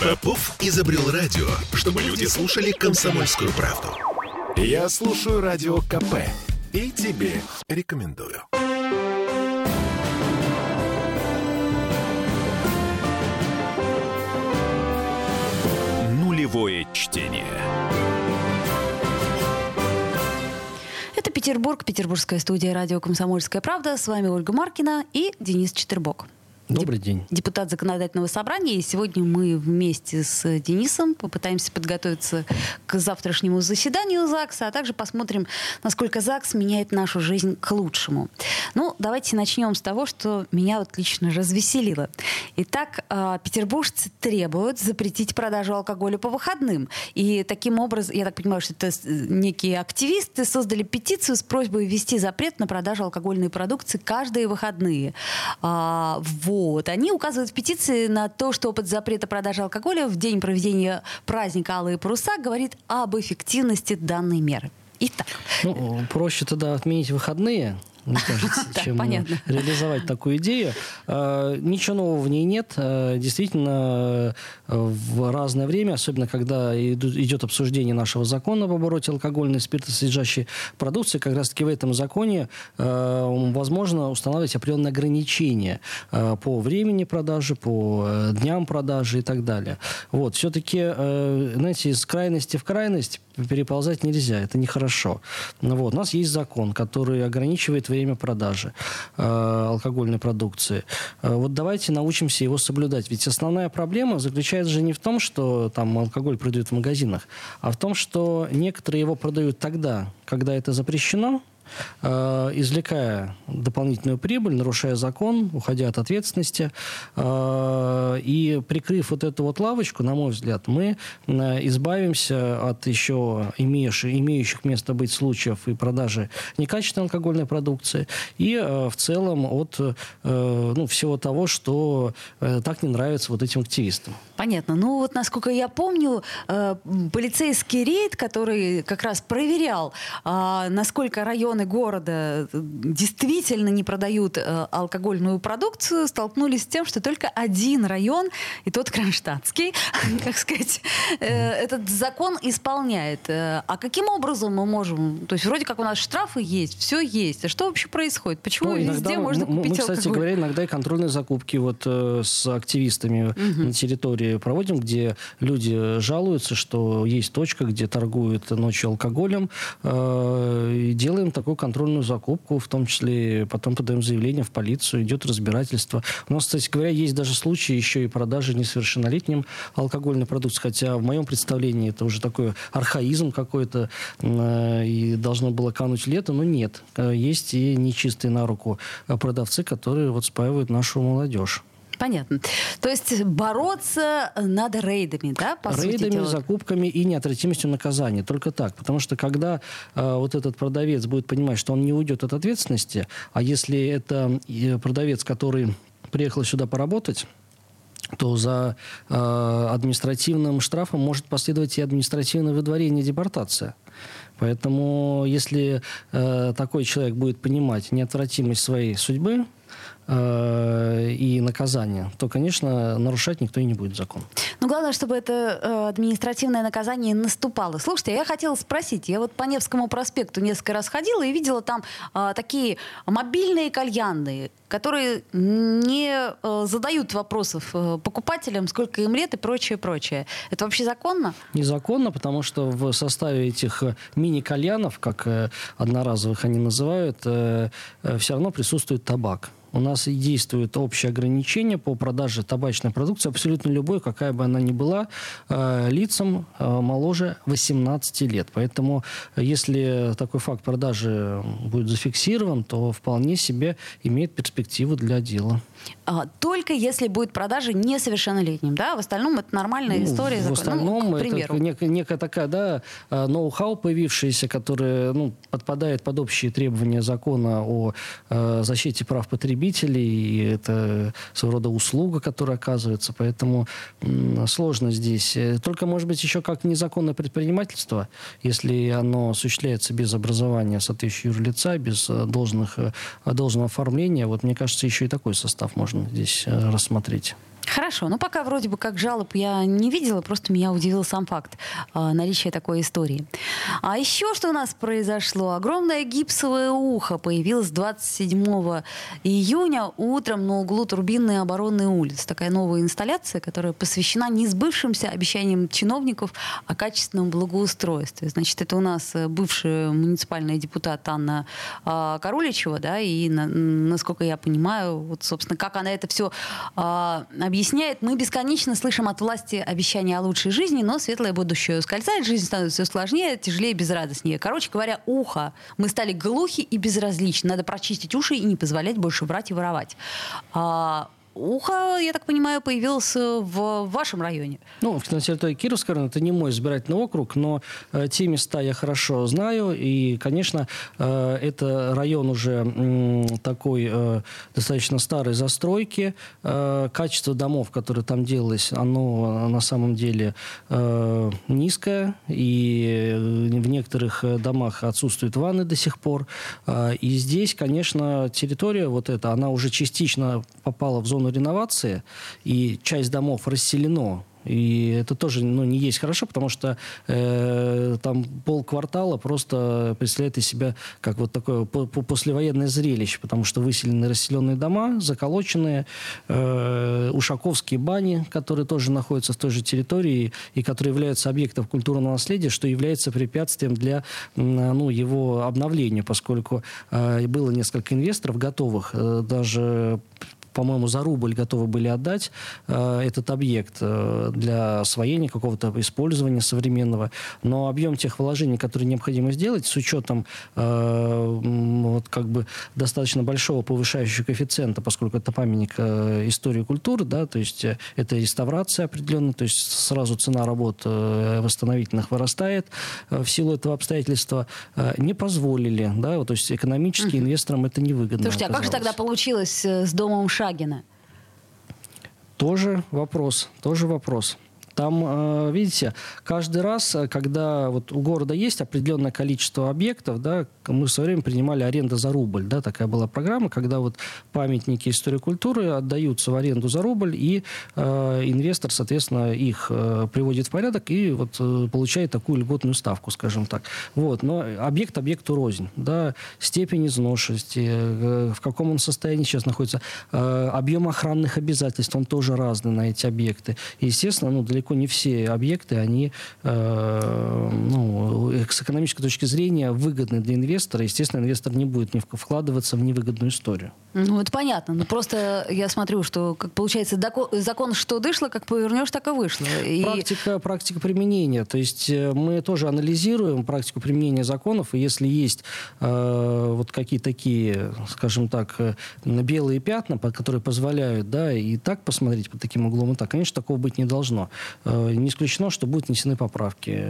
Попов изобрел радио, чтобы люди слушали комсомольскую правду. Я слушаю радио КП и тебе рекомендую. Нулевое чтение. Это Петербург, петербургская студия радио «Комсомольская правда». С вами Ольга Маркина и Денис Четербок. Добрый день. Депутат законодательного собрания. И сегодня мы вместе с Денисом попытаемся подготовиться к завтрашнему заседанию ЗАГСа, а также посмотрим, насколько ЗАГС меняет нашу жизнь к лучшему. Ну, давайте начнем с того, что меня вот лично развеселило. Итак, а, петербуржцы требуют запретить продажу алкоголя по выходным. И таким образом, я так понимаю, что это некие активисты создали петицию с просьбой ввести запрет на продажу алкогольной продукции каждые выходные. Вот а, вот. Они указывают в петиции на то, что опыт запрета продажи алкоголя в день проведения праздника «Алые паруса» говорит об эффективности данной меры. Итак. Ну, проще тогда отменить выходные, мне кажется, чем понятно. реализовать такую идею. А, ничего нового в ней нет. А, действительно, в разное время, особенно когда идет обсуждение нашего закона об обороте алкогольной спиртосодержащей продукции, как раз-таки в этом законе а, возможно устанавливать определенные ограничения по времени продажи, по э, дням продажи и так далее. Вот. Все-таки, знаете, из крайности в крайность переползать нельзя, это нехорошо. Вот. У нас есть закон, который ограничивает время продажи э, алкогольной продукции. Э, вот давайте научимся его соблюдать. Ведь основная проблема заключается же не в том, что там алкоголь продают в магазинах, а в том, что некоторые его продают тогда, когда это запрещено, извлекая дополнительную прибыль, нарушая закон, уходя от ответственности. Э, и прикрыв вот эту вот лавочку, на мой взгляд, мы э, избавимся от еще имеющих, имеющих место быть случаев и продажи некачественной алкогольной продукции и в целом от ну, всего того, что так не нравится вот этим активистам. Понятно. Ну вот, насколько я помню, полицейский рейд, который как раз проверял, насколько район районы города э, действительно не продают э, алкогольную продукцию, столкнулись с тем, что только один район, и тот Кронштадтский, как сказать, э, этот закон исполняет. А каким образом мы можем... То есть вроде как у нас штрафы есть, все есть. А что вообще происходит? Почему ну, везде мы, можно купить мы, кстати алкоголь? говоря, иногда и контрольные закупки вот э, с активистами угу. на территории проводим, где люди жалуются, что есть точка, где торгуют ночью алкоголем, э, и делаем такой такую контрольную закупку, в том числе потом подаем заявление в полицию, идет разбирательство. У нас, кстати говоря, есть даже случаи еще и продажи несовершеннолетним алкогольной продукции, хотя в моем представлении это уже такой архаизм какой-то, э, и должно было кануть лето, но нет. Э, есть и нечистые на руку продавцы, которые вот спаивают нашу молодежь. Понятно. То есть бороться надо рейдами, да, по Рейдами, сути закупками и неотвратимостью наказания. Только так. Потому что когда э, вот этот продавец будет понимать, что он не уйдет от ответственности, а если это э, продавец, который приехал сюда поработать, то за э, административным штрафом может последовать и административное выдворение, депортация. Поэтому, если э, такой человек будет понимать неотвратимость своей судьбы, Э, и наказания, то, конечно, нарушать никто и не будет закон. Но главное, чтобы это э, административное наказание наступало. Слушайте, я хотела спросить, я вот по Невскому проспекту несколько раз ходила и видела там э, такие мобильные кальянные, которые не э, задают вопросов э, покупателям, сколько им лет и прочее, прочее. Это вообще законно? Незаконно, потому что в составе этих э, мини-кальянов, как э, одноразовых они называют, э, э, все равно присутствует табак у нас и действует общее ограничение по продаже табачной продукции, абсолютно любой, какая бы она ни была, э, лицам э, моложе 18 лет. Поэтому, если такой факт продажи будет зафиксирован, то вполне себе имеет перспективу для дела. А, только если будет продажа несовершеннолетним, да? В остальном это нормальная ну, история. В остальном ну, к примеру. это некая, некая такая, да, э, ноу-хау появившаяся, которая ну, подпадает под общие требования закона о э, защите прав потребителей и это своего рода услуга, которая оказывается, поэтому сложно здесь. Э, только, может быть, еще как незаконное предпринимательство, если оно осуществляется без образования соответствующего юрлица, без должных, э, должного оформления, вот мне кажется, еще и такой состав можно здесь рассмотреть. Хорошо, ну пока вроде бы как жалоб я не видела, просто меня удивил сам факт э, наличия такой истории. А еще что у нас произошло? Огромное гипсовое ухо появилось 27 июня утром на углу Турбинной оборонной улицы. Такая новая инсталляция, которая посвящена несбывшимся обещаниям чиновников о качественном благоустройстве. Значит, это у нас э, бывшая муниципальная депутат Анна э, Каруличева, да, и на, насколько я понимаю, вот, собственно, как она это все э, объясняет мы бесконечно слышим от власти обещания о лучшей жизни, но светлое будущее ускользает, жизнь становится все сложнее, тяжелее, безрадостнее. Короче говоря, ухо. Мы стали глухи и безразличны. Надо прочистить уши и не позволять больше врать и воровать. А, ухо, я так понимаю, появилось в вашем районе. Ну, на территории Кировского района это не мой избирательный округ, но э, те места я хорошо знаю. И, конечно, э, это район уже э, такой э, достаточно старой застройки. Э, качество домов, которые там делалось, оно на самом деле э, низкое. И в некоторых домах отсутствуют ванны до сих пор. Э, и здесь, конечно, территория вот эта, она уже частично попала в зону реновации, и часть домов расселено. И это тоже ну, не есть хорошо, потому что э, там полквартала просто представляет из себя как вот такое послевоенное зрелище, потому что выселены расселенные дома, заколоченные, э, ушаковские бани, которые тоже находятся в той же территории и которые являются объектом культурного наследия, что является препятствием для ну, его обновления, поскольку э, было несколько инвесторов готовых э, даже по-моему, за рубль готовы были отдать э, этот объект э, для освоения какого-то использования современного. Но объем тех вложений, которые необходимо сделать, с учетом э, вот, как бы достаточно большого повышающего коэффициента, поскольку это памятник э, истории культуры, да, то есть э, это реставрация определенная, то есть сразу цена работ э, восстановительных вырастает э, в силу этого обстоятельства, э, не позволили, да, вот, то есть экономически инвесторам это невыгодно. Слушайте, а как же тогда получилось с домом Шагина? Тоже вопрос, тоже вопрос. Там, э, видите, каждый раз, э, когда вот у города есть определенное количество объектов, да, мы в свое время принимали аренду за рубль, да, такая была программа, когда вот памятники истории культуры отдаются в аренду за рубль, и э, инвестор, соответственно, их э, приводит в порядок и вот э, получает такую льготную ставку, скажем так. Вот, но объект объекту рознь, да, степень изношенности, э, в каком он состоянии сейчас находится, э, объем охранных обязательств, он тоже разный на эти объекты. И, естественно, ну, далеко далеко не все объекты, они э, ну, с экономической точки зрения выгодны для инвестора. Естественно, инвестор не будет не вкладываться в невыгодную историю. Ну, это понятно. Но просто я смотрю, что, как получается, закон, что дышло, как повернешь, так и вышло. И... Практика, практика применения. То есть э, мы тоже анализируем практику применения законов, и если есть э, вот какие-то такие, скажем так, э, белые пятна, которые позволяют, да, и так посмотреть под таким углом, и так, конечно, такого быть не должно. Э, не исключено, что будут внесены поправки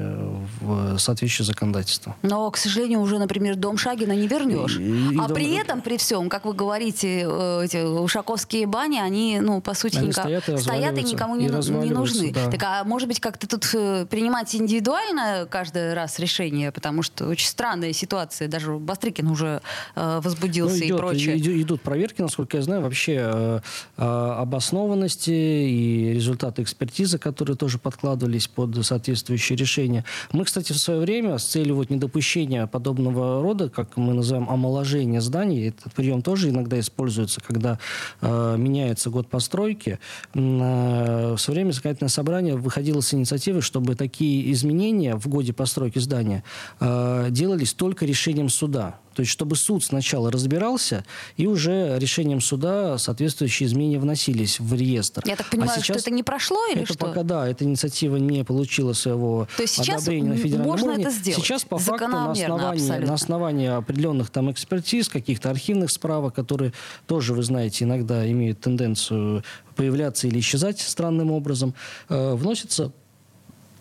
в соответствующее законодательство. Но, к сожалению, уже, например, дом Шагина не вернешь. И, и а дом... при этом, при всем, как вы говорите, э, эти ушаковские бани, они, ну, по сути, они никак... стоят, и, стоят и никому и не, не нужны. Да. Так, а может быть, как-то тут э, принимать индивидуально каждый раз решение, потому что очень странная ситуация. Даже Бастрыкин уже э, возбудился ну, идет, и прочее. Идут проверки, насколько я знаю, вообще э, э, обоснованности и результаты экспертизы, которые тоже подкладывались под соответствующие решения. Мы, кстати, в свое время с целью вот недопущения подобного рода, как мы называем омоложение зданий, этот прием тоже иногда используется, когда э, меняется год постройки, э, свое время законодательное собрание выходило с инициативой, чтобы такие изменения в годе постройки здания э, делались только решением суда. То есть, чтобы суд сначала разбирался, и уже решением суда соответствующие изменения вносились в реестр. Я так понимаю, а сейчас что это не прошло или это что? Пока, да, эта инициатива не получила своего То есть сейчас одобрения на федеральном можно уровне. Это сделать. Сейчас по факту на основании, на основании определенных там экспертиз, каких-то архивных справок, которые тоже, вы знаете, иногда имеют тенденцию появляться или исчезать странным образом, э, вносится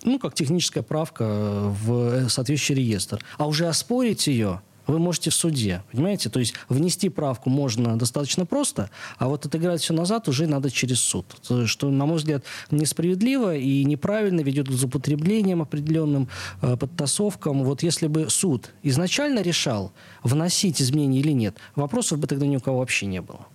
ну, как техническая правка в соответствующий реестр. А уже оспорить ее вы можете в суде, понимаете? То есть внести правку можно достаточно просто, а вот отыграть все назад уже надо через суд. Что, на мой взгляд, несправедливо и неправильно ведет к злоупотреблениям определенным, э, подтасовкам. Вот если бы суд изначально решал, вносить изменения или нет, вопросов бы тогда ни у кого вообще не было.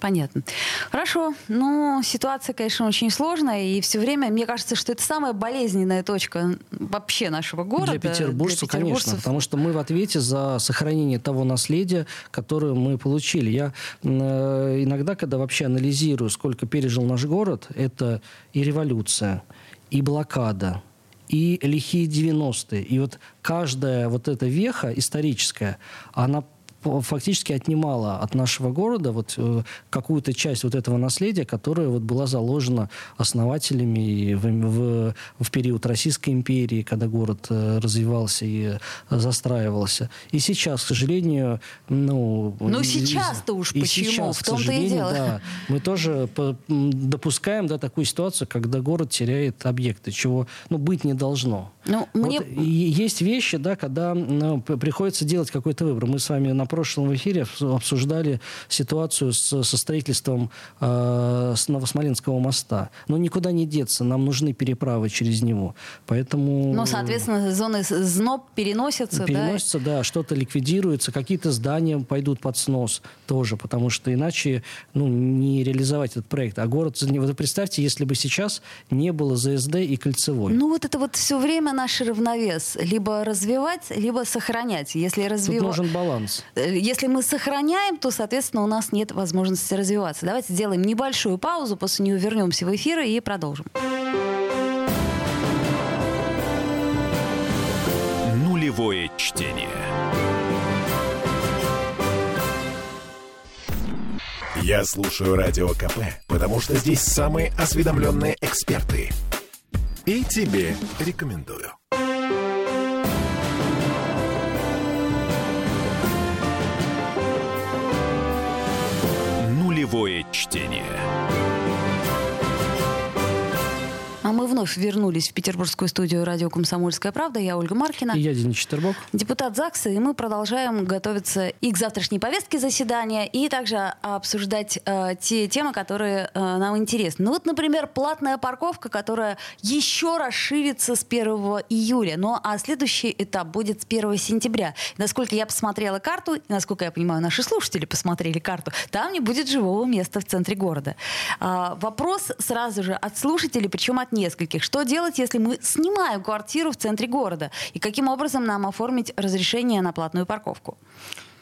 Понятно. Хорошо. Ну, ситуация, конечно, очень сложная. И все время, мне кажется, что это самая болезненная точка вообще нашего города. Для петербуржцев, для петербуржцев. конечно. Потому что мы в ответе за сохранение того наследия, которое мы получили. Я э, иногда, когда вообще анализирую, сколько пережил наш город, это и революция, и блокада, и лихие 90-е. И вот каждая вот эта веха историческая, она фактически отнимала от нашего города вот э, какую-то часть вот этого наследия, которое вот была заложена основателями в, в, в период Российской империи, когда город э, развивался и застраивался. И сейчас, к сожалению, ну... Ну сейчас-то уж и почему? Сейчас, в том-то и дело. Да, мы тоже допускаем да, такую ситуацию, когда город теряет объекты, чего ну, быть не должно. Ну, мне... вот, есть вещи, да, когда ну, приходится делать какой-то выбор. Мы с вами на прошлом эфире обсуждали ситуацию с, со строительством э, с Новосмоленского моста. Но никуда не деться, нам нужны переправы через него. Поэтому... Ну, соответственно, зоны ЗНОП переносятся, Переносятся, да, да что-то ликвидируется, какие-то здания пойдут под снос тоже, потому что иначе ну, не реализовать этот проект. А город... Вот представьте, если бы сейчас не было ЗСД и Кольцевой. Ну, вот это вот все время наш равновес. Либо развивать, либо сохранять. Если развивать... Тут нужен баланс. Э, если мы сохраняем, то, соответственно, у нас нет возможности развиваться. Давайте сделаем небольшую паузу, после нее вернемся в эфир и продолжим. Нулевое чтение. Я слушаю Радио КП, потому что здесь самые осведомленные эксперты. И тебе рекомендую. Нулевое чтение. Мы вновь вернулись в петербургскую студию радио «Комсомольская правда». Я Ольга Маркина. И я Денис Четербок. Депутат ЗАГСа. И мы продолжаем готовиться и к завтрашней повестке заседания, и также обсуждать э, те темы, которые э, нам интересны. Ну вот, например, платная парковка, которая еще расширится с 1 июля. Ну а следующий этап будет с 1 сентября. насколько я посмотрела карту, и насколько я понимаю, наши слушатели посмотрели карту, там не будет живого места в центре города. А, вопрос сразу же от слушателей, причем от нескольких. Что делать, если мы снимаем квартиру в центре города? И каким образом нам оформить разрешение на платную парковку?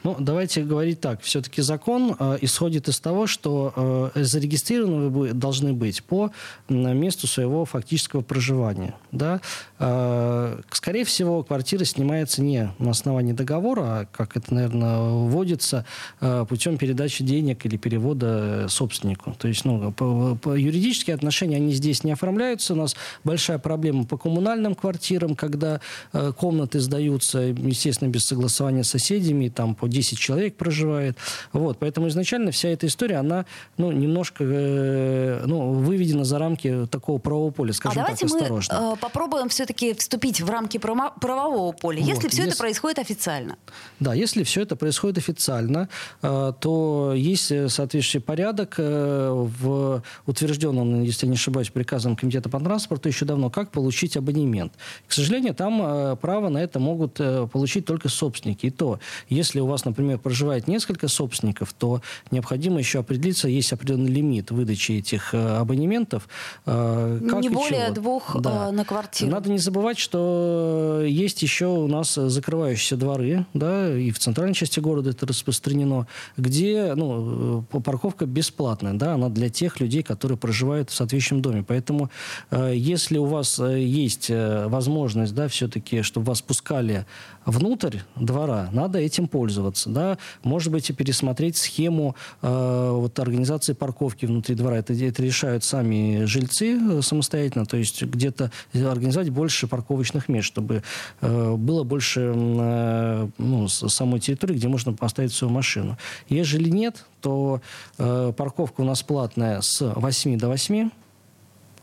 Ну, давайте говорить так. Все-таки закон э, исходит из того, что э, зарегистрированы вы должны быть по месту своего фактического проживания. Да? Э, скорее всего, квартира снимается не на основании договора, а, как это, наверное, вводится, э, путем передачи денег или перевода собственнику. То есть, ну, по, по юридические отношения они здесь не оформляются. У нас большая проблема по коммунальным квартирам, когда э, комнаты сдаются, естественно, без согласования с соседями, там по 10 человек проживает. Вот, поэтому изначально вся эта история, она ну, немножко э, ну, выведена за рамки такого правового поля, скажем а так, осторожно. давайте мы э, попробуем все-таки вступить в рамки правового поля, вот, если все если, это происходит официально. Да, если все это происходит официально, э, то есть соответствующий порядок э, в утвержденном, если я не ошибаюсь, приказом Комитета по транспорту еще давно, как получить абонемент. К сожалению, там э, право на это могут э, получить только собственники. И то, если у вас например, проживает несколько собственников, то необходимо еще определиться, есть определенный лимит выдачи этих э, абонементов. Э, как не более чего. двух да. Э, на квартиру. Надо не забывать, что есть еще у нас закрывающиеся дворы, да, и в центральной части города это распространено, где ну, парковка бесплатная, да, она для тех людей, которые проживают в соответствующем доме. Поэтому если у вас есть возможность, да, все-таки, чтобы вас пускали внутрь двора, надо этим пользоваться. Да? Может быть, и пересмотреть схему э, вот, организации парковки внутри двора. Это, это решают сами жильцы э, самостоятельно, то есть где-то организовать больше парковочных мест, чтобы э, было больше э, ну, самой территории, где можно поставить свою машину. Ежели нет, то э, парковка у нас платная с 8 до 8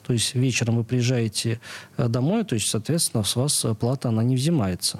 то есть вечером вы приезжаете домой, то есть, соответственно, с вас плата, она не взимается.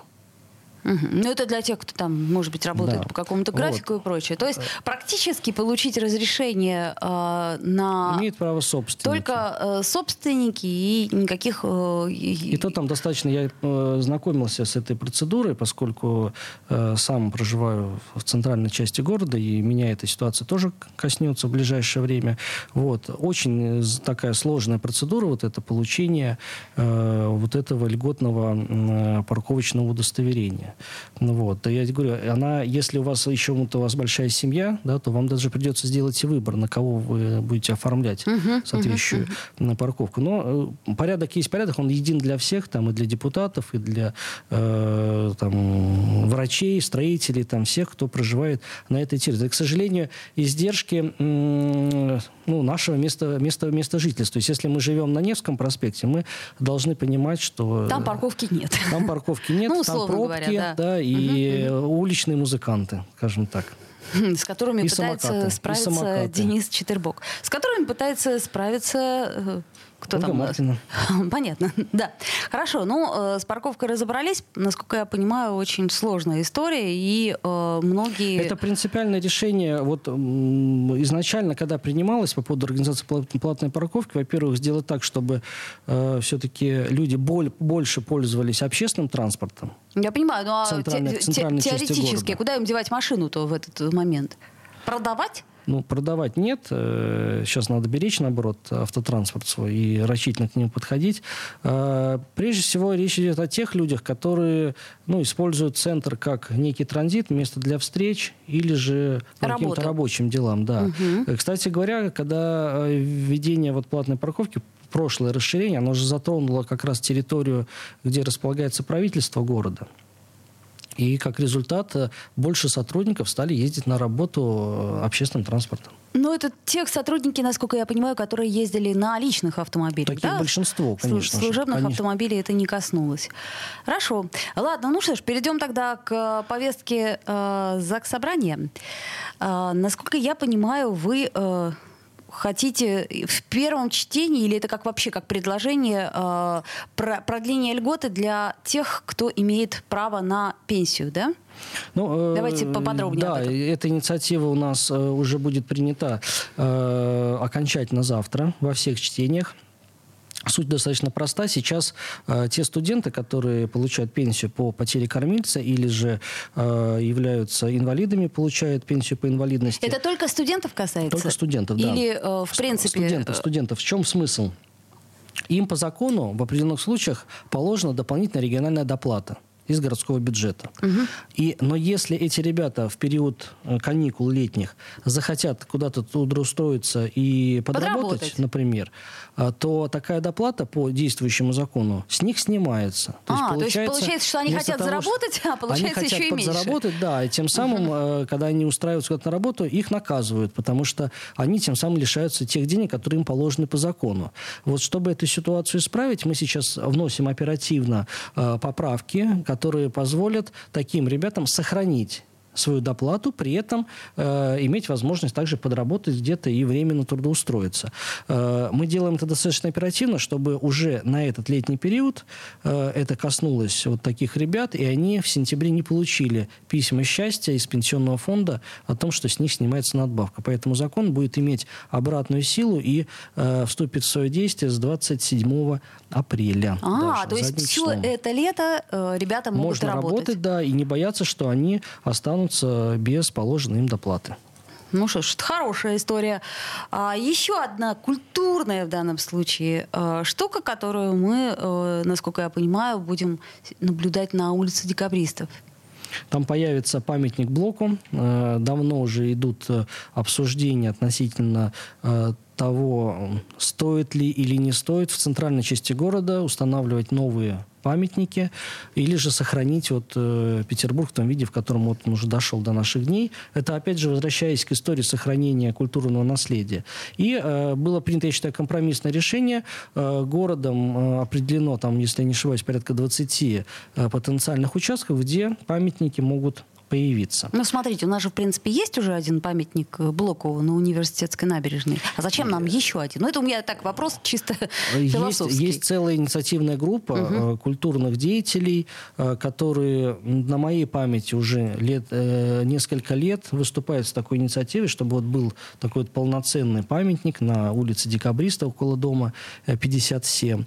Угу. Ну, это для тех, кто там, может быть, работает да. по какому-то графику вот. и прочее. То есть практически получить разрешение э, на... Имеет право собственники. Только э, собственники и никаких... Э, и то там достаточно... Я э, знакомился с этой процедурой, поскольку э, сам проживаю в центральной части города, и меня эта ситуация тоже коснется в ближайшее время. Вот. Очень э, такая сложная процедура, вот это получение э, вот этого льготного э, парковочного удостоверения. Ну, вот. Я говорю, она, если у вас еще у вас большая семья, да, то вам даже придется сделать выбор, на кого вы будете оформлять uh-huh, соответствующую uh-huh, парковку. Но э, порядок есть порядок, он един для всех, там, и для депутатов, и для э, там, врачей, строителей, там, всех, кто проживает на этой территории. К сожалению, издержки э, ну, нашего места, места, места жительства. То есть, если мы живем на Невском проспекте, мы должны понимать, что... Там парковки нет. Там парковки нет, ну, там пробки, говоря, да. да, и угу, угу. уличные музыканты, скажем так. С которыми и пытается самокаты, справиться Денис Четербок. С которыми пытается справиться э, кто Ольга там? Маркина. Понятно, да. Хорошо, ну, э, с парковкой разобрались. Насколько я понимаю, очень сложная история, и э, многие... Это принципиальное решение. Вот изначально, когда принималось по поводу организации платной парковки, во-первых, сделать так, чтобы э, все-таки люди боль, больше пользовались общественным транспортом. Я понимаю, но ну, те, те, теоретически, куда им девать машину-то в этот момент? Продавать? Ну, продавать нет. Сейчас э, надо беречь, наоборот, автотранспорт свой и рачительно к нему подходить. Э, прежде всего, речь идет о тех людях, которые ну, используют центр как некий транзит, место для встреч или же по каким-то рабочим делам. Да. Угу. Кстати говоря, когда введение вот платной парковки прошлое расширение, оно же затронуло как раз территорию, где располагается правительство города. И как результат э, больше сотрудников стали ездить на работу э, общественным транспортом. Ну, это те сотрудники, насколько я понимаю, которые ездили на личных автомобилях. Таких да? большинство, конечно. Служебных конечно. автомобилей это не коснулось. Хорошо. Ладно, ну что ж, перейдем тогда к повестке э, ЗАГС Собрания. Э, насколько я понимаю, вы... Э, хотите в первом чтении, или это как вообще как предложение э, про продление льготы для тех, кто имеет право на пенсию, да? Ну, э, Давайте поподробнее. Да, эта инициатива у нас э, уже будет принята э, окончательно завтра во всех чтениях. Суть достаточно проста. Сейчас э, те студенты, которые получают пенсию по потере кормильца или же э, являются инвалидами, получают пенсию по инвалидности. Это только студентов касается? Только студентов, да. Или э, в принципе... Студентов, студентов. В чем смысл? Им по закону в определенных случаях положена дополнительная региональная доплата из городского бюджета. Угу. И, но если эти ребята в период э, каникул летних захотят куда-то трудоустроиться и подработать, подработать. например, э, то такая доплата по действующему закону с них снимается. То, а, есть, получается, то есть получается, что они хотят того, заработать, а получается они еще хотят и подзаработать, да, и тем самым, угу. когда они устраиваются куда-то на работу, их наказывают, потому что они тем самым лишаются тех денег, которые им положены по закону. Вот чтобы эту ситуацию исправить, мы сейчас вносим оперативно э, поправки, которые позволят таким ребятам сохранить свою доплату, при этом э, иметь возможность также подработать где-то и временно трудоустроиться. Э, мы делаем это достаточно оперативно, чтобы уже на этот летний период э, это коснулось вот таких ребят, и они в сентябре не получили письма счастья из пенсионного фонда о том, что с них снимается надбавка. Поэтому закон будет иметь обратную силу и э, вступит в свое действие с 27 апреля. А, даже, то есть все это лето э, ребята могут Можно работать. работать, да, и не бояться, что они останутся останутся без положенной им доплаты. Ну что ж, это хорошая история. А, еще одна культурная в данном случае а, штука, которую мы, а, насколько я понимаю, будем наблюдать на улице декабристов. Там появится памятник блоку. Э, давно уже идут э, обсуждения относительно э, того, стоит ли или не стоит в центральной части города устанавливать новые памятники, или же сохранить вот э, Петербург в том виде, в котором вот он уже дошел до наших дней. Это, опять же, возвращаясь к истории сохранения культурного наследия. И э, было принято, я считаю, компромиссное решение. Э, городом э, определено, там, если я не ошибаюсь, порядка 20 э, потенциальных участков, где памятники могут появиться. Ну, смотрите, у нас же, в принципе, есть уже один памятник Блокову на университетской набережной. А зачем нам еще один? Ну, это у меня так вопрос чисто есть, философский. Есть целая инициативная группа угу. культурных деятелей, которые на моей памяти уже лет, несколько лет выступают с такой инициативой, чтобы вот был такой вот полноценный памятник на улице Декабриста около дома 57.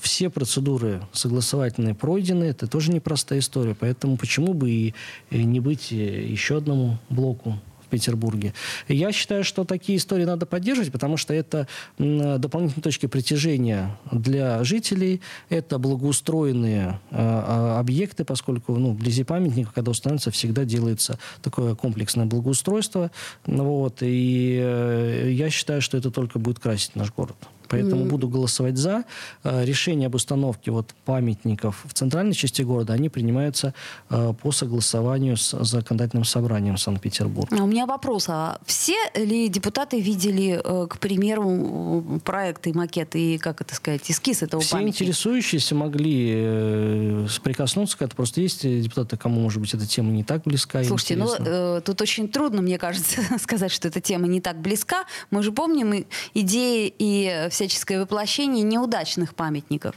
Все процедуры согласовательные пройдены, это тоже непростая история, поэтому почему бы и не быть еще одному блоку в Петербурге. Я считаю, что такие истории надо поддерживать, потому что это дополнительные точки притяжения для жителей, это благоустроенные э, объекты, поскольку ну, вблизи памятника, когда устанавливается, всегда делается такое комплексное благоустройство. Вот, и э, я считаю, что это только будет красить наш город. Поэтому mm. буду голосовать за. Э, решение об установке вот памятников в центральной части города, они принимаются э, по согласованию с законодательным собранием Санкт-Петербурга. А у меня вопрос. А все ли депутаты видели, э, к примеру, проекты, макеты и, как это сказать, эскиз этого все памятника? Все интересующиеся могли прикоснуться к этому. Просто есть депутаты, кому, может быть, эта тема не так близка. Слушайте, ну э, тут очень трудно, мне кажется, сказать, что эта тема не так близка. Мы же помним идеи и всяческое воплощение неудачных памятников.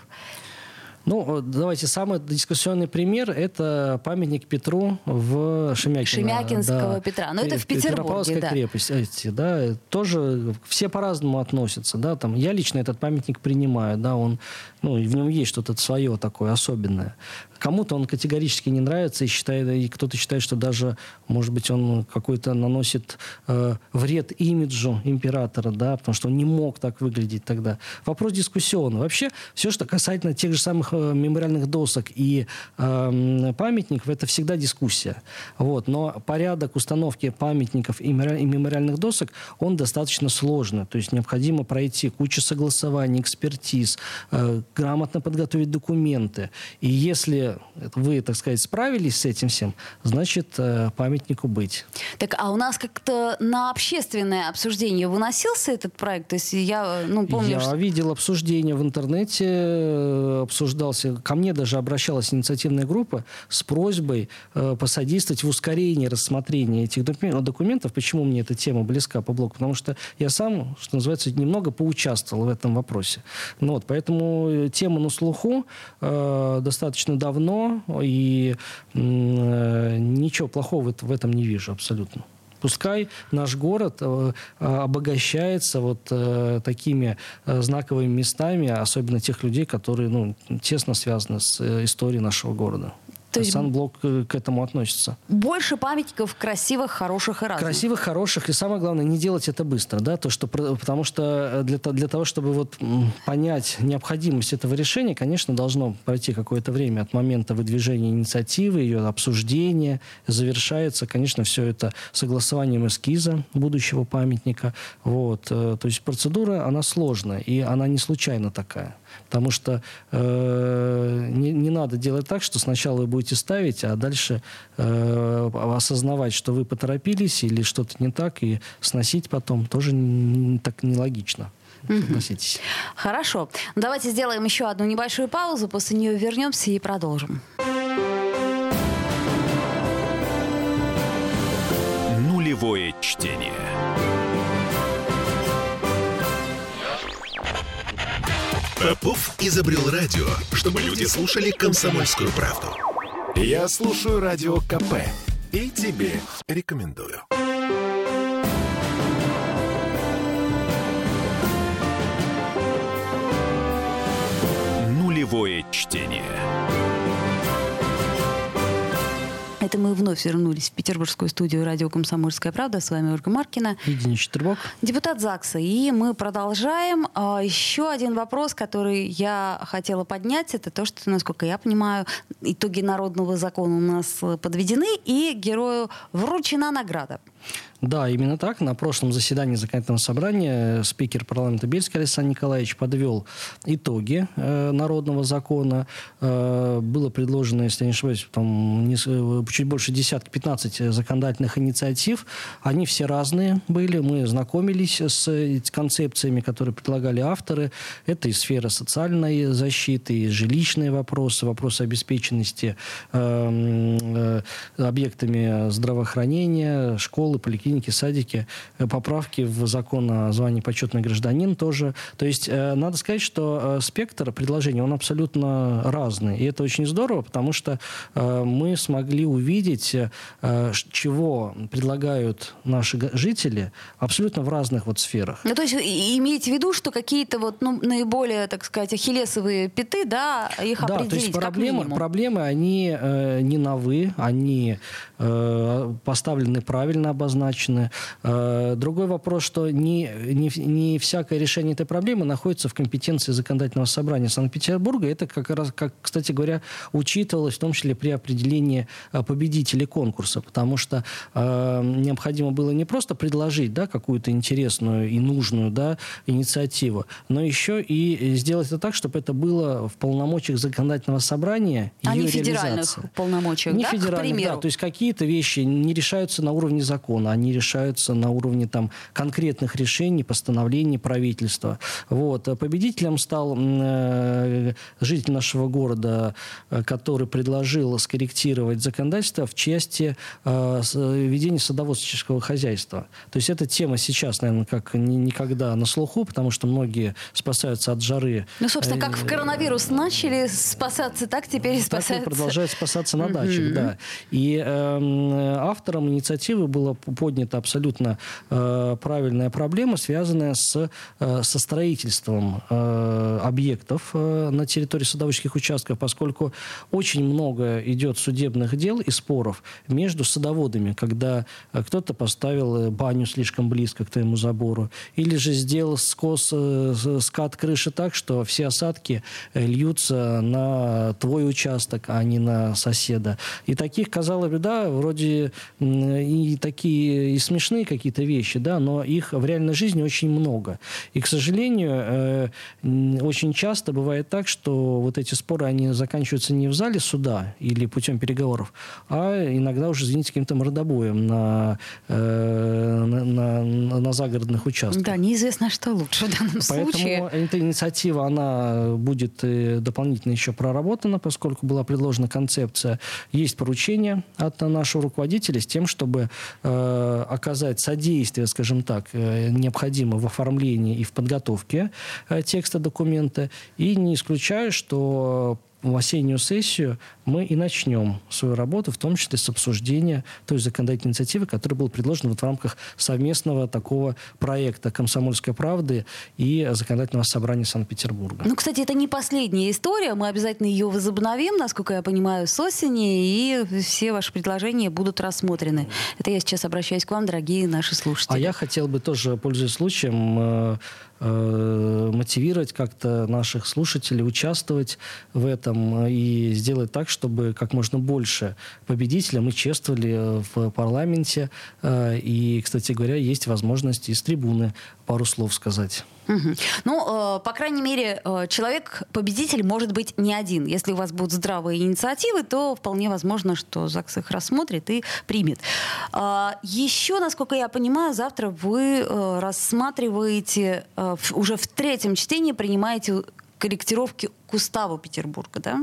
Ну, давайте, самый дискуссионный пример – это памятник Петру в Шемякино. Шемякинского да. Петра. Но ну, это в Петербурге, да. крепость. Эти, да, тоже все по-разному относятся. Да, там, я лично этот памятник принимаю. Да, он, ну, в нем есть что-то свое такое особенное. Кому-то он категорически не нравится, и, считает, и кто-то считает, что даже, может быть, он какой-то наносит э, вред имиджу императора, да, потому что он не мог так выглядеть тогда. Вопрос дискуссионный. Вообще, все, что касательно тех же самых э, мемориальных досок и э, памятников, это всегда дискуссия. Вот. Но порядок установки памятников и мемориальных досок, он достаточно сложный. То есть необходимо пройти кучу согласований, экспертиз, э, грамотно подготовить документы. И если вы, так сказать, справились с этим всем, значит, э, памятнику быть. Так, а у нас как-то на общественное обсуждение выносился этот проект? То есть я, ну, помню... Я что... видел обсуждение в интернете, э, обсуждался. Ко мне даже обращалась инициативная группа с просьбой э, посодействовать в ускорении рассмотрения этих документов. Почему мне эта тема близка по блоку? Потому что я сам, что называется, немного поучаствовал в этом вопросе. Ну, вот, поэтому тема на слуху э, достаточно давно и э, ничего плохого в этом не вижу абсолютно. Пускай наш город э, обогащается вот э, такими знаковыми местами, особенно тех людей, которые ну, тесно связаны с историей нашего города. То есть Санблок э, к этому относится. Больше памятников красивых, хороших и разных. Красивых, хороших. И самое главное, не делать это быстро. Да? То, что, потому что э, для, для того, чтобы вот понять необходимость этого решения, конечно, должно пройти какое-то время от момента выдвижения инициативы, ее обсуждения. Завершается, конечно, все это согласованием эскиза будущего памятника. Вот. Э, то есть процедура, она сложная. И она не случайно такая. Потому что э, не, не надо делать так, что сначала вы будете ставить, а дальше э, осознавать, что вы поторопились или что-то не так, и сносить потом тоже не, так нелогично. Согласитесь. Хорошо. Давайте сделаем еще одну небольшую паузу, после нее вернемся и продолжим. Нулевое чтение. Попов изобрел радио, чтобы люди слушали комсомольскую правду. Я слушаю радио КП и тебе рекомендую. Нулевое чтение. Это мы вновь вернулись в петербургскую студию радио «Комсомольская правда». С вами Ольга Маркина. Денис Четербок. Депутат ЗАГСа. И мы продолжаем. А, еще один вопрос, который я хотела поднять, это то, что, насколько я понимаю, итоги народного закона у нас подведены, и герою вручена награда. Да, именно так. На прошлом заседании законодательного собрания спикер парламента Бельский Александр Николаевич подвел итоги э, народного закона. Э, было предложено, если я не ошибаюсь, там, не, э, чуть больше десятки, 15 законодательных инициатив. Они все разные были. Мы знакомились с концепциями, которые предлагали авторы. Это и сфера социальной защиты, и жилищные вопросы, вопросы обеспеченности э, э, объектами здравоохранения, школы, поликлиники поликлиники, садики, э, поправки в закон о звании почетный гражданин тоже. То есть э, надо сказать, что э, спектр предложений, он абсолютно разный. И это очень здорово, потому что мы смогли увидеть, чего предлагают наши жители абсолютно в разных вот сферах. Ну, то есть имеете в виду, что какие-то вот ну, наиболее, так сказать, ахиллесовые пяты, да, их да, определить то есть проблемы, проблемы, они э, не новы, они поставлены правильно обозначены. Э, другой вопрос, что не, не, не всякое решение этой проблемы находится в компетенции законодательного собрания Санкт-Петербурга. Это как раз, как, кстати говоря, учитывалось в том числе при определении э, победителей конкурса, потому что э, необходимо было не просто предложить да, какую-то интересную и нужную да, инициативу, но еще и сделать это так, чтобы это было в полномочиях законодательного собрания. А не федеральных полномочиях, не да, федеральных, да, то есть какие-то вещи не решаются на уровне закона, они решаются на уровне там, конкретных решений, постановлений правительства. Вот. Победителем стал э, житель нашего города, э, который предложил скорректировать законодательство в части э, ведения садоводческого хозяйства. То есть эта тема сейчас, наверное, как никогда на слуху, потому что многие спасаются от жары. Ну, собственно, как в коронавирус начали спасаться, так теперь и спасаются. Так и продолжают спасаться на дачах, да. И э, автором инициативы было по поднята абсолютно э, правильная проблема, связанная с, э, со строительством э, объектов э, на территории садоводческих участков, поскольку очень много идет судебных дел и споров между садоводами, когда э, кто-то поставил э, баню слишком близко к твоему забору, или же сделал скос, э, скат крыши так, что все осадки э, льются на твой участок, а не на соседа. И таких, казалось бы, да, вроде и такие и смешные какие-то вещи, да, но их в реальной жизни очень много. И, к сожалению, э, очень часто бывает так, что вот эти споры, они заканчиваются не в зале суда или путем переговоров, а иногда уже, извините, каким-то мордобоем на, э, на, на, на загородных участках. Да, неизвестно, что лучше в данном Поэтому случае. Поэтому эта инициатива, она будет э, дополнительно еще проработана, поскольку была предложена концепция. Есть поручение от нашего руководителя с тем, чтобы э, оказать содействие, скажем так, э, необходимо в оформлении и в подготовке э, текста документа. И не исключаю, что в осеннюю сессию мы и начнем свою работу, в том числе с обсуждения той законодательной инициативы, которая была предложена вот в рамках совместного такого проекта «Комсомольской правды» и законодательного собрания Санкт-Петербурга. Ну, кстати, это не последняя история. Мы обязательно ее возобновим, насколько я понимаю, с осени, и все ваши предложения будут рассмотрены. Это я сейчас обращаюсь к вам, дорогие наши слушатели. А я хотел бы тоже, пользуясь случаем, э, э, мотивировать как-то наших слушателей участвовать в этом и сделать так, чтобы как можно больше победителей мы чествовали в парламенте. Э, и, кстати говоря, есть возможность из трибуны пару слов сказать. Ну, э, по крайней мере, э, человек-победитель может быть не один. Если у вас будут здравые инициативы, то вполне возможно, что ЗАГС их рассмотрит и примет. Э, еще, насколько я понимаю, завтра вы э, рассматриваете, уже в третьем чтении принимаете корректировки к уставу Петербурга, да?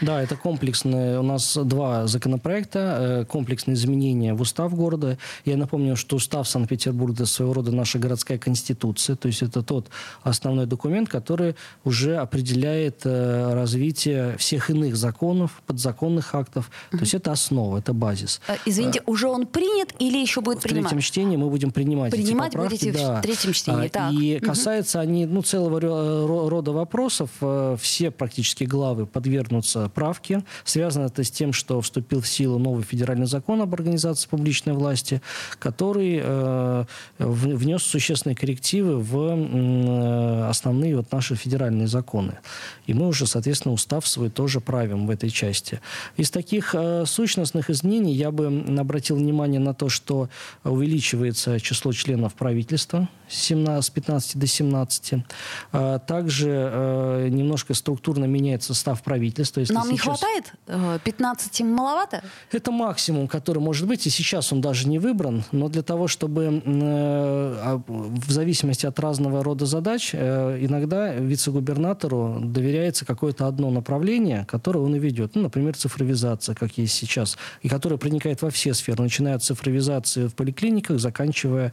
Да, это комплексные. У нас два законопроекта. Э, комплексные изменения в устав города. Я напомню, что устав Санкт-Петербурга своего рода наша городская конституция. То есть это тот основной документ, который уже определяет э, развитие всех иных законов, подзаконных актов. То есть это основа, это базис. Э, извините, уже он принят или еще будет принимать? В третьем чтении мы будем принимать Принимать эти поправки. будете да. в третьем чтении. Так. И касаются угу. они ну, целого рода вопросов. Все практически главы подвергнуты вносятся правки. Связано это с тем, что вступил в силу новый федеральный закон об организации публичной власти, который э, внес существенные коррективы в э, основные вот наши федеральные законы. И мы уже, соответственно, устав свой тоже правим в этой части. Из таких э, сущностных изменений я бы обратил внимание на то, что увеличивается число членов правительства с, 17, с 15 до 17. А также э, немножко структурно меняется состав правительства. Если Нам сейчас... не хватает? 15 э, маловато? Это максимум, который может быть, и сейчас он даже не выбран, но для того, чтобы э, в зависимости от разного рода задач, э, иногда вице-губернатору доверяется какое-то одно направление, которое он и ведет. Ну, например, цифровизация, как есть сейчас, и которая проникает во все сферы, начиная от цифровизации в поликлиниках, заканчивая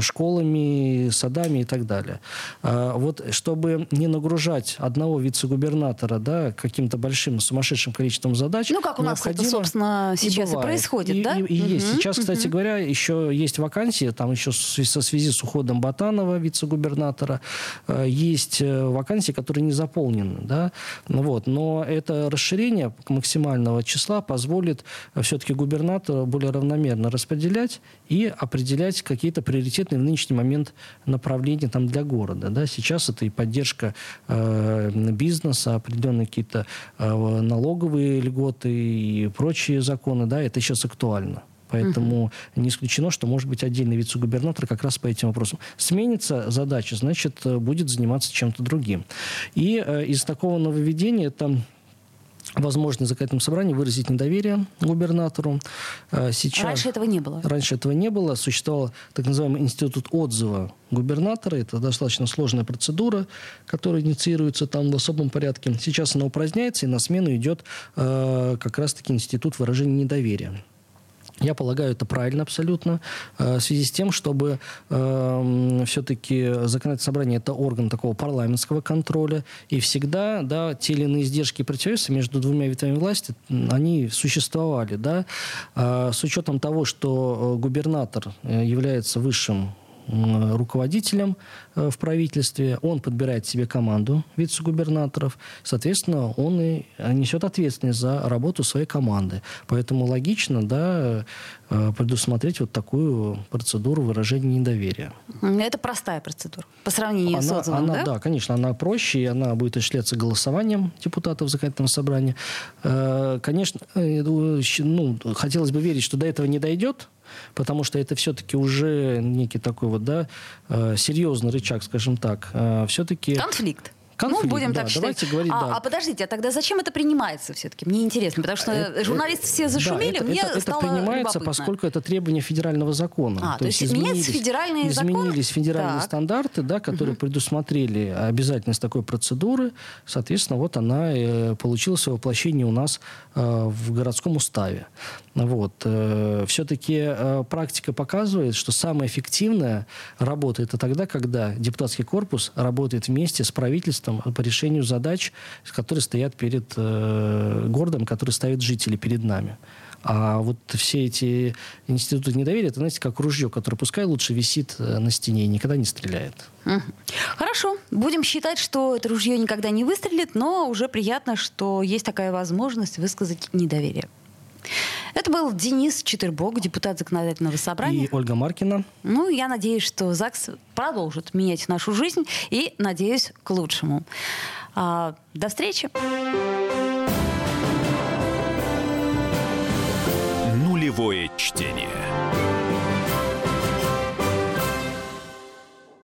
школами, садами и так далее. А вот чтобы не нагружать одного вице-губернатора да, каким-то большим, сумасшедшим количеством задач... Ну, как у нас это, собственно, сейчас и, и происходит, и, да? И, и угу, есть. Сейчас, кстати угу. говоря, еще есть вакансии, там еще со связи с уходом Батанова, вице-губернатора, э, есть э, вакансии, которые не заполнены, да, вот. Но это расширение максимального числа позволит э, все-таки губернатору более равномерно распределять и определять какие-то приоритетные в нынешний момент направления там для города, да. Сейчас это и поддержка э, бизнеса, определенные какие-то налоговые льготы и прочие законы, да, это сейчас актуально. Поэтому угу. не исключено, что может быть отдельный вице-губернатор как раз по этим вопросам. Сменится задача, значит, э, будет заниматься чем-то другим. И э, из такого нововведения это возможность законодательном собрании выразить недоверие губернатору. Э, сейчас, раньше этого не было. Раньше этого не было. Существовал так называемый институт отзыва губернатора. Это достаточно сложная процедура, которая инициируется там в особом порядке. Сейчас она упраздняется, и на смену идет э, как раз-таки институт выражения недоверия. Я полагаю, это правильно абсолютно. Э, в связи с тем, чтобы э, все-таки законодательное собрание это орган такого парламентского контроля. И всегда да, те или иные издержки и противовесы между двумя ветвями власти, они существовали. Да? Э, с учетом того, что э, губернатор э, является высшим руководителем э, в правительстве, он подбирает себе команду вице-губернаторов, соответственно, он и несет ответственность за работу своей команды. Поэтому логично, да, э, предусмотреть вот такую процедуру выражения недоверия. Это простая процедура по сравнению она, с отзывом, она, да? Да, конечно, она проще, и она будет осуществляться голосованием депутатов законодательного собрания. Э, конечно, ну, хотелось бы верить, что до этого не дойдет, потому что это все-таки уже некий такой вот, да, э, серьезный рычаг, скажем так. Э, все-таки... Конфликт. Конфликт, ну, будем да, так давайте считать. говорить, а, да. а подождите, а тогда зачем это принимается все-таки? Мне интересно, потому что это, журналисты все зашумели, да, это, мне это, стало это принимается, любопытно. поскольку это требование федерального закона. А, то, то есть, меняются федеральные законы? Изменились федеральные так. стандарты, да, которые угу. предусмотрели обязательность такой процедуры. Соответственно, вот она э, получила свое воплощение у нас э, в городском уставе. Вот. Э, все-таки э, практика показывает, что самое эффективное работа это тогда, когда депутатский корпус работает вместе с правительством по решению задач, которые стоят перед э, городом, которые ставят жители перед нами. А вот все эти институты недоверия, это, знаете, как ружье, которое пускай лучше висит э, на стене и никогда не стреляет. Хорошо. Будем считать, что это ружье никогда не выстрелит, но уже приятно, что есть такая возможность высказать недоверие. Это был Денис Четырбок, депутат законодательного собрания. И Ольга Маркина. Ну, я надеюсь, что ЗАГС продолжит менять нашу жизнь и, надеюсь, к лучшему. А, до встречи. Нулевое чтение.